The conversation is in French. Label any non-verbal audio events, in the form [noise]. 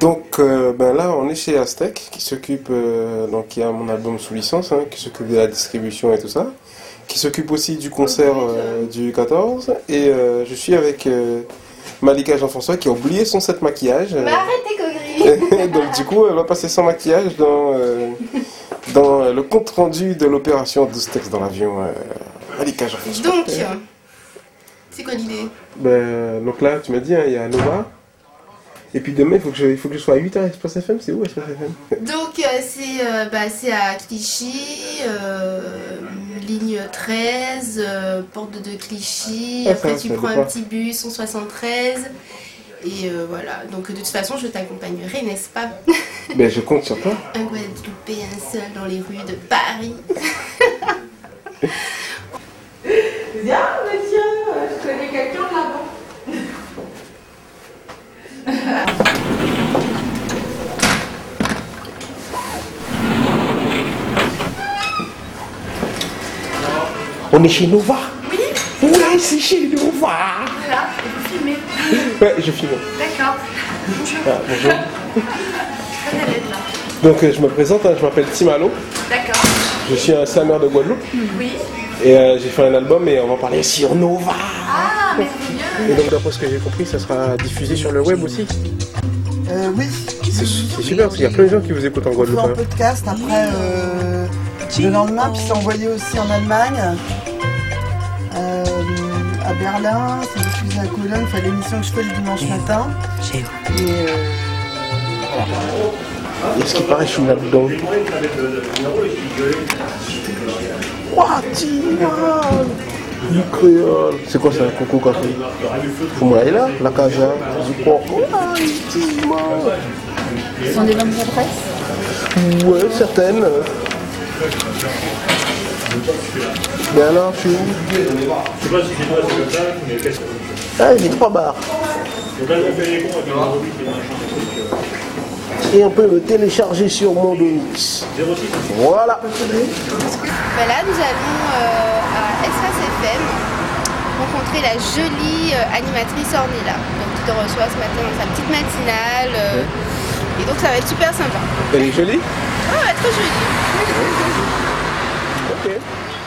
Donc euh, ben là, on est chez Aztec qui s'occupe, euh, donc qui a mon album sous licence, hein, qui s'occupe de la distribution et tout ça, qui s'occupe aussi du concert euh, du 14. Et euh, je suis avec euh, Malika Jean-François qui a oublié son set maquillage. Bah arrêtez, Cogri [laughs] donc du coup, elle va passer sans maquillage dans, euh, dans le compte rendu de l'opération 12 textes dans l'avion. euh, Malika Jean-François. Donc, c'est quoi l'idée? Ben, donc là, tu m'as dit, hein, il y a Nova. Et puis demain, il faut que je, il faut que je sois à 8h à Express FM. C'est où Express FM Donc, euh, c'est euh, bah, c'est à Clichy, euh, ligne 13, euh, porte de Clichy. Ah, Après, ça, tu ça prends un petit bus, 173. Et voilà. Donc, de toute façon, je t'accompagnerai, n'est-ce pas? Ben, je compte sur toi. [laughs] Un Guadeloupéen seul dans les rues de Paris. [laughs] On est chez Nova Oui Ouais, c'est chez Nova Voilà, vous filmez. Ouais, je filme. D'accord. Bonjour. Ah, bonjour. Très à l'aise là. Donc, euh, je me présente, hein, je m'appelle Tim Allo. D'accord. Je suis un sameur de Guadeloupe. Oui. Et euh, j'ai fait un album et on va parler sur Nova. Ah, merveilleux. Et donc, d'après ce que j'ai compris, ça sera diffusé sur le web aussi. Euh, oui, C'est c'est super parce qu'il y a plein de gens qui vous écoutent en on fait Guadeloupe. en hein. podcast après euh, le lendemain, puis c'est envoyé aussi en Allemagne, euh, à Berlin, c'est diffusé à Cologne, enfin l'émission que je fais le dimanche matin. Et euh, Et ce qui paraît, je suis là-dedans. Ouah. C'est quoi ça, Coco Café? Fumraïla, la Casa, du porc. Ouah, Ce sont des bonnes adresses Ouais, certaines. Mais alors, je suis où? Je sais pas si c'est toi, c'est comme ça, mais qu'est-ce que. Ah, j'ai trois bars. Donc là, on fait les cons avec le numéro 8 et machin. Et on peut le télécharger sur mon Donix. euh, 06, Voilà. Bah là, nous allons euh, à FM rencontrer la jolie euh, animatrice Ornella. Donc, qui te reçoit ce matin dans sa petite matinale. euh, Et donc, ça va être super sympa. Elle est jolie? Ah, ouais, trop jolie. Ok.